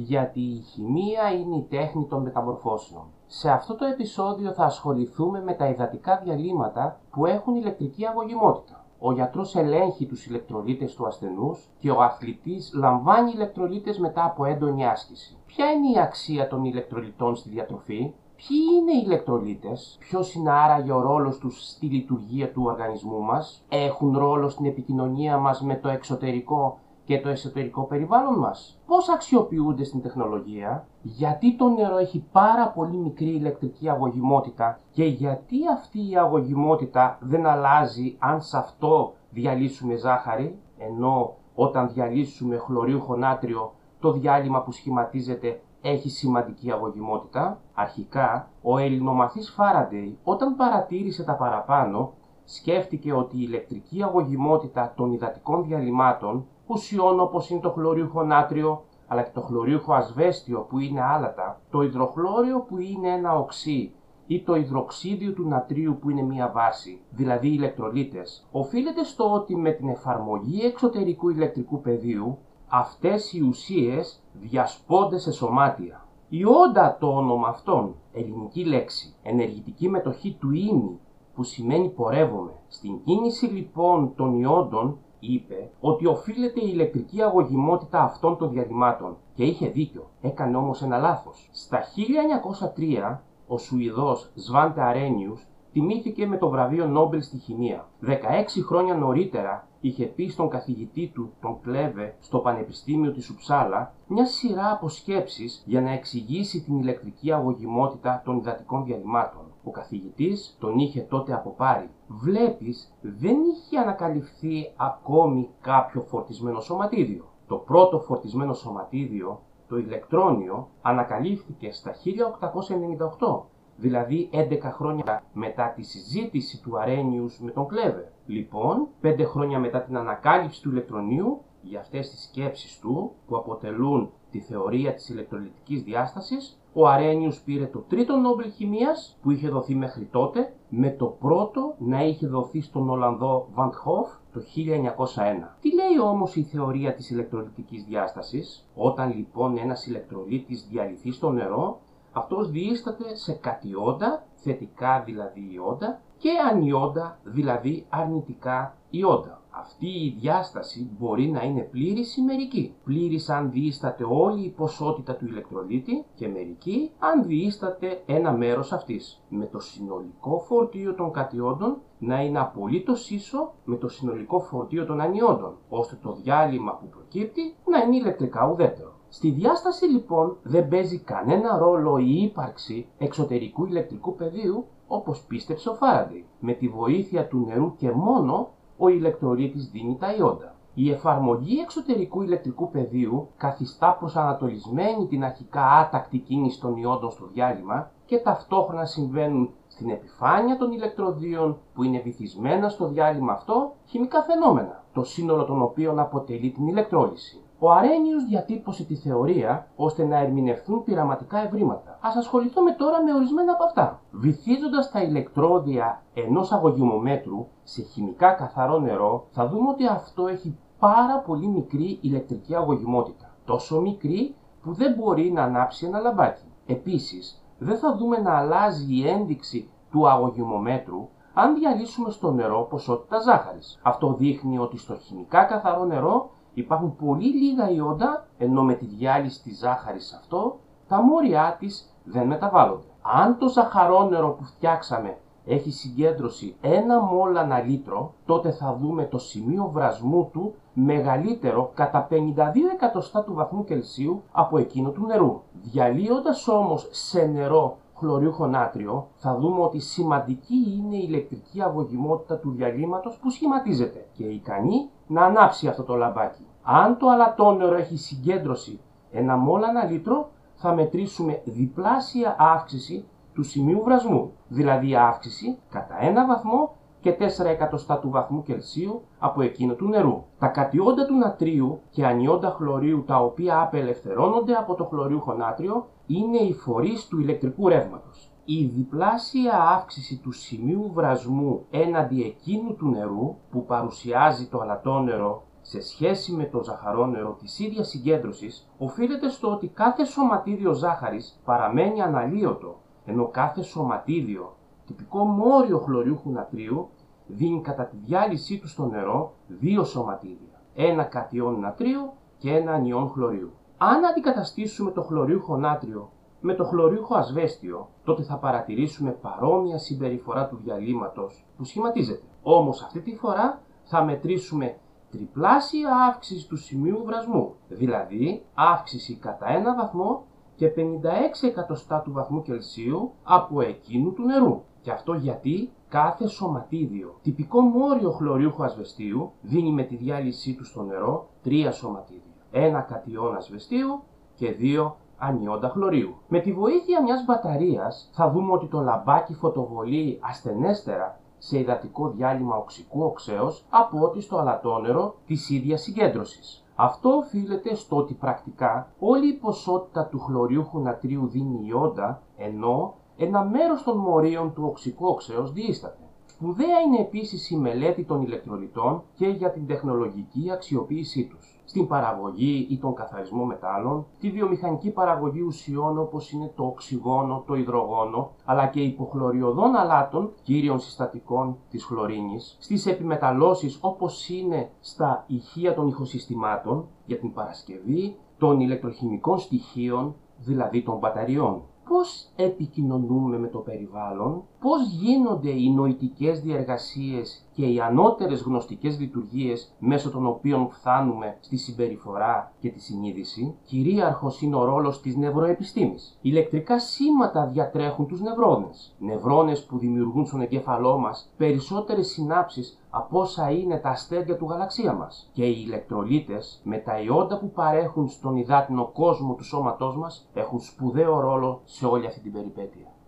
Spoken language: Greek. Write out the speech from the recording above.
γιατί η χημεία είναι η τέχνη των μεταμορφώσεων. Σε αυτό το επεισόδιο θα ασχοληθούμε με τα υδατικά διαλύματα που έχουν ηλεκτρική αγωγημότητα. Ο γιατρός ελέγχει τους ηλεκτρολίτες του ασθενούς και ο αθλητής λαμβάνει ηλεκτρολίτες μετά από έντονη άσκηση. Ποια είναι η αξία των ηλεκτρολιτών στη διατροφή, Ποιοι είναι οι ηλεκτρολίτες, ποιος είναι άραγε ο ρόλος τους στη λειτουργία του οργανισμού μας, έχουν ρόλο στην επικοινωνία μας με το εξωτερικό; Και το εσωτερικό περιβάλλον μας. Πώς αξιοποιούνται στην τεχνολογία, γιατί το νερό έχει πάρα πολύ μικρή ηλεκτρική αγωγημότητα και γιατί αυτή η αγωγημότητα δεν αλλάζει αν σε αυτό διαλύσουμε ζάχαρη, ενώ όταν διαλύσουμε χλωριούχο νάτριο το διάλειμμα που σχηματίζεται έχει σημαντική αγωγημότητα. Αρχικά, ο ελληνομαθής Φάραντεϊ όταν παρατήρησε τα παραπάνω σκέφτηκε ότι η ηλεκτρική αγωγημότητα των υδατικών διαλυμάτων ουσιών όπως είναι το χλωριούχο νάτριο αλλά και το χλωριούχο ασβέστιο που είναι άλατα, το υδροχλώριο που είναι ένα οξύ ή το υδροξίδιο του νατρίου που είναι μία βάση, δηλαδή ηλεκτρολίτες, οφείλεται στο ότι με την εφαρμογή εξωτερικού ηλεκτρικού πεδίου αυτές οι ουσίες διασπώνται σε σωμάτια. Ιόντα το όνομα αυτών, ελληνική λέξη, ενεργητική μετοχή του ήμι, που σημαίνει πορεύομαι. Στην κίνηση λοιπόν των ιόντων είπε ότι οφείλεται η ηλεκτρική αγωγημότητα αυτών των διαδημάτων και είχε δίκιο, έκανε όμως ένα λάθος. Στα 1903 ο Σουηδός Σβάντε Αρένιους τιμήθηκε με το βραβείο Νόμπελ στη χημεία. 16 χρόνια νωρίτερα είχε πει στον καθηγητή του, τον Κλέβε, στο Πανεπιστήμιο της Ουψάλα, μια σειρά από σκέψεις για να εξηγήσει την ηλεκτρική αγωγημότητα των υδατικών διαλυμάτων. Ο καθηγητής τον είχε τότε αποπάρει. Βλέπεις, δεν είχε ανακαλυφθεί ακόμη κάποιο φορτισμένο σωματίδιο. Το πρώτο φορτισμένο σωματίδιο, το ηλεκτρόνιο, ανακαλύφθηκε στα 1898 δηλαδή 11 χρόνια μετά τη συζήτηση του Αρένιους με τον Κλέβερ. Λοιπόν, 5 χρόνια μετά την ανακάλυψη του ηλεκτρονίου, για αυτές τις σκέψεις του που αποτελούν τη θεωρία της ηλεκτρολιτικής διάστασης, ο Αρένιους πήρε το τρίτο Νόμπελ Χημίας που είχε δοθεί μέχρι τότε, με το πρώτο να είχε δοθεί στον Ολλανδό Βαντ Χοφ το 1901. Τι λέει όμως η θεωρία της ηλεκτρολιτικής διάστασης, όταν λοιπόν ένας ηλεκτρολίτης διαλυθεί στο νερό, αυτός διήσταται σε κατιόντα, θετικά δηλαδή ιόντα, και ανιόντα, δηλαδή αρνητικά ιόντα. Αυτή η διάσταση μπορεί να είναι πλήρης ή μερική. Πλήρης αν διήσταται όλη η ποσότητα του ηλεκτρολίτη και μερική αν διήσταται ένα μέρος αυτής. Με το συνολικό φορτίο των κατιόντων να είναι απολύτως ίσο με το συνολικό φορτίο των ανιόντων, ώστε το διάλειμμα που προκύπτει να είναι ηλεκτρικά ουδέτερο. Στη διάσταση λοιπόν δεν παίζει κανένα ρόλο η ύπαρξη εξωτερικού ηλεκτρικού πεδίου όπως πίστεψε ο Φάραντι. Με τη βοήθεια του νερού και μόνο ο ηλεκτρολίτης δίνει τα ιόντα. Η εφαρμογή εξωτερικού ηλεκτρικού πεδίου καθιστά προσανατολισμένη την αρχικά άτακτη κίνηση των ιόντων στο διάλειμμα και ταυτόχρονα συμβαίνουν στην επιφάνεια των ηλεκτροδίων που είναι βυθισμένα στο διάλειμμα αυτό χημικά φαινόμενα, το σύνολο των οποίων αποτελεί την ηλεκτρόλυση. Ο Αρένιος διατύπωσε τη θεωρία ώστε να ερμηνευθούν πειραματικά ευρήματα. Ας ασχοληθούμε τώρα με ορισμένα από αυτά. Βυθίζοντας τα ηλεκτρόδια ενός αγωγημομέτρου σε χημικά καθαρό νερό, θα δούμε ότι αυτό έχει πάρα πολύ μικρή ηλεκτρική αγωγημότητα. Τόσο μικρή που δεν μπορεί να ανάψει ένα λαμπάκι. Επίσης, δεν θα δούμε να αλλάζει η ένδειξη του αγωγημομέτρου αν διαλύσουμε στο νερό ποσότητα ζάχαρης. Αυτό δείχνει ότι στο χημικά καθαρό νερό υπάρχουν πολύ λίγα ιόντα, ενώ με τη διάλυση της ζάχαρης αυτό, τα μόρια της δεν μεταβάλλονται. Αν το ζαχαρόνερο που φτιάξαμε έχει συγκέντρωση ένα μόλ ανά λίτρο, τότε θα δούμε το σημείο βρασμού του μεγαλύτερο κατά 52 εκατοστά του βαθμού Κελσίου από εκείνο του νερού. Διαλύοντας όμως σε νερό χλωριούχο νάτριο, θα δούμε ότι σημαντική είναι η ηλεκτρική αγωγημότητα του διαλύματος που σχηματίζεται και ικανή να ανάψει αυτό το λαμπάκι. Αν το αλατόνερο έχει συγκέντρωση ένα μόλ ανά λίτρο, θα μετρήσουμε διπλάσια αύξηση του σημείου βρασμού, δηλαδή αύξηση κατά ένα βαθμό και 4 εκατοστά του βαθμού Κελσίου από εκείνο του νερού. Τα κατιόντα του νατρίου και ανιόντα χλωρίου τα οποία απελευθερώνονται από το χλωριούχο νάτριο είναι οι φορείς του ηλεκτρικού ρεύματος. Η διπλάσια αύξηση του σημείου βρασμού έναντι εκείνου του νερού που παρουσιάζει το αλατόνερο σε σχέση με το ζαχαρόνερο της ίδιας συγκέντρωσης οφείλεται στο ότι κάθε σωματίδιο ζάχαρης παραμένει αναλύωτο, ενώ κάθε σωματίδιο τυπικό μόριο χλωριούχου νατρίου δίνει κατά τη διάλυσή του στο νερό δύο σωματίδια, ένα κατιόν νατρίου και ένα ανιόν χλωρίου. Αν αντικαταστήσουμε το χλωριούχο νάτριο με το χλωριούχο ασβέστιο, τότε θα παρατηρήσουμε παρόμοια συμπεριφορά του διαλύματος που σχηματίζεται. Όμως αυτή τη φορά θα μετρήσουμε τριπλάσια αύξηση του σημείου βρασμού, δηλαδή αύξηση κατά ένα βαθμό και 56 εκατοστά του βαθμού Κελσίου από εκείνου του νερού. Και αυτό γιατί κάθε σωματίδιο τυπικό μόριο χλωριούχου ασβεστίου δίνει με τη διάλυσή του στο νερό τρία σωματίδια. Ένα κατιόν ασβεστίου και δύο ανιόντα χλωρίου. Με τη βοήθεια μιας μπαταρίας θα δούμε ότι το λαμπάκι φωτοβολεί ασθενέστερα σε υδατικό διάλειμμα οξικού οξέως από ότι στο αλατόνερο της ίδιας συγκέντρωσης. Αυτό οφείλεται στο ότι πρακτικά όλη η ποσότητα του χλωριούχου νατρίου δίνει ιόντα, ενώ ένα μέρος των μορίων του οξικού οξέως διήσταται. Σπουδαία είναι επίσης η μελέτη των ηλεκτρολιτών και για την τεχνολογική αξιοποίησή τους. Στην παραγωγή ή τον καθαρισμό μετάλλων, τη βιομηχανική παραγωγή ουσιών όπως είναι το οξυγόνο, το υδρογόνο, αλλά και υποχλωριωδών αλάτων, κύριων συστατικών της χλωρίνης, στις επιμεταλλώσεις όπως είναι στα ηχεία των ηχοσυστημάτων για την παρασκευή των ηλεκτροχημικών στοιχείων, δηλαδή των μπαταριών. Πώς επικοινωνούμε με το περιβάλλον, πώς γίνονται οι νοητικές διεργασίες και οι ανώτερες γνωστικές λειτουργίες μέσω των οποίων φτάνουμε στη συμπεριφορά και τη συνείδηση, κυρίαρχος είναι ο ρόλος της νευροεπιστήμης. Ηλεκτρικά σήματα διατρέχουν τους νευρώνες. Νευρώνες που δημιουργούν στον εγκέφαλό μας περισσότερες συνάψεις από όσα είναι τα αστέρια του γαλαξία μας. Και οι ηλεκτρολίτες με τα ιόντα που παρέχουν στον υδάτινο κόσμο του σώματός μας έχουν σπουδαίο ρόλο σε όλη αυτή την περιπέτεια.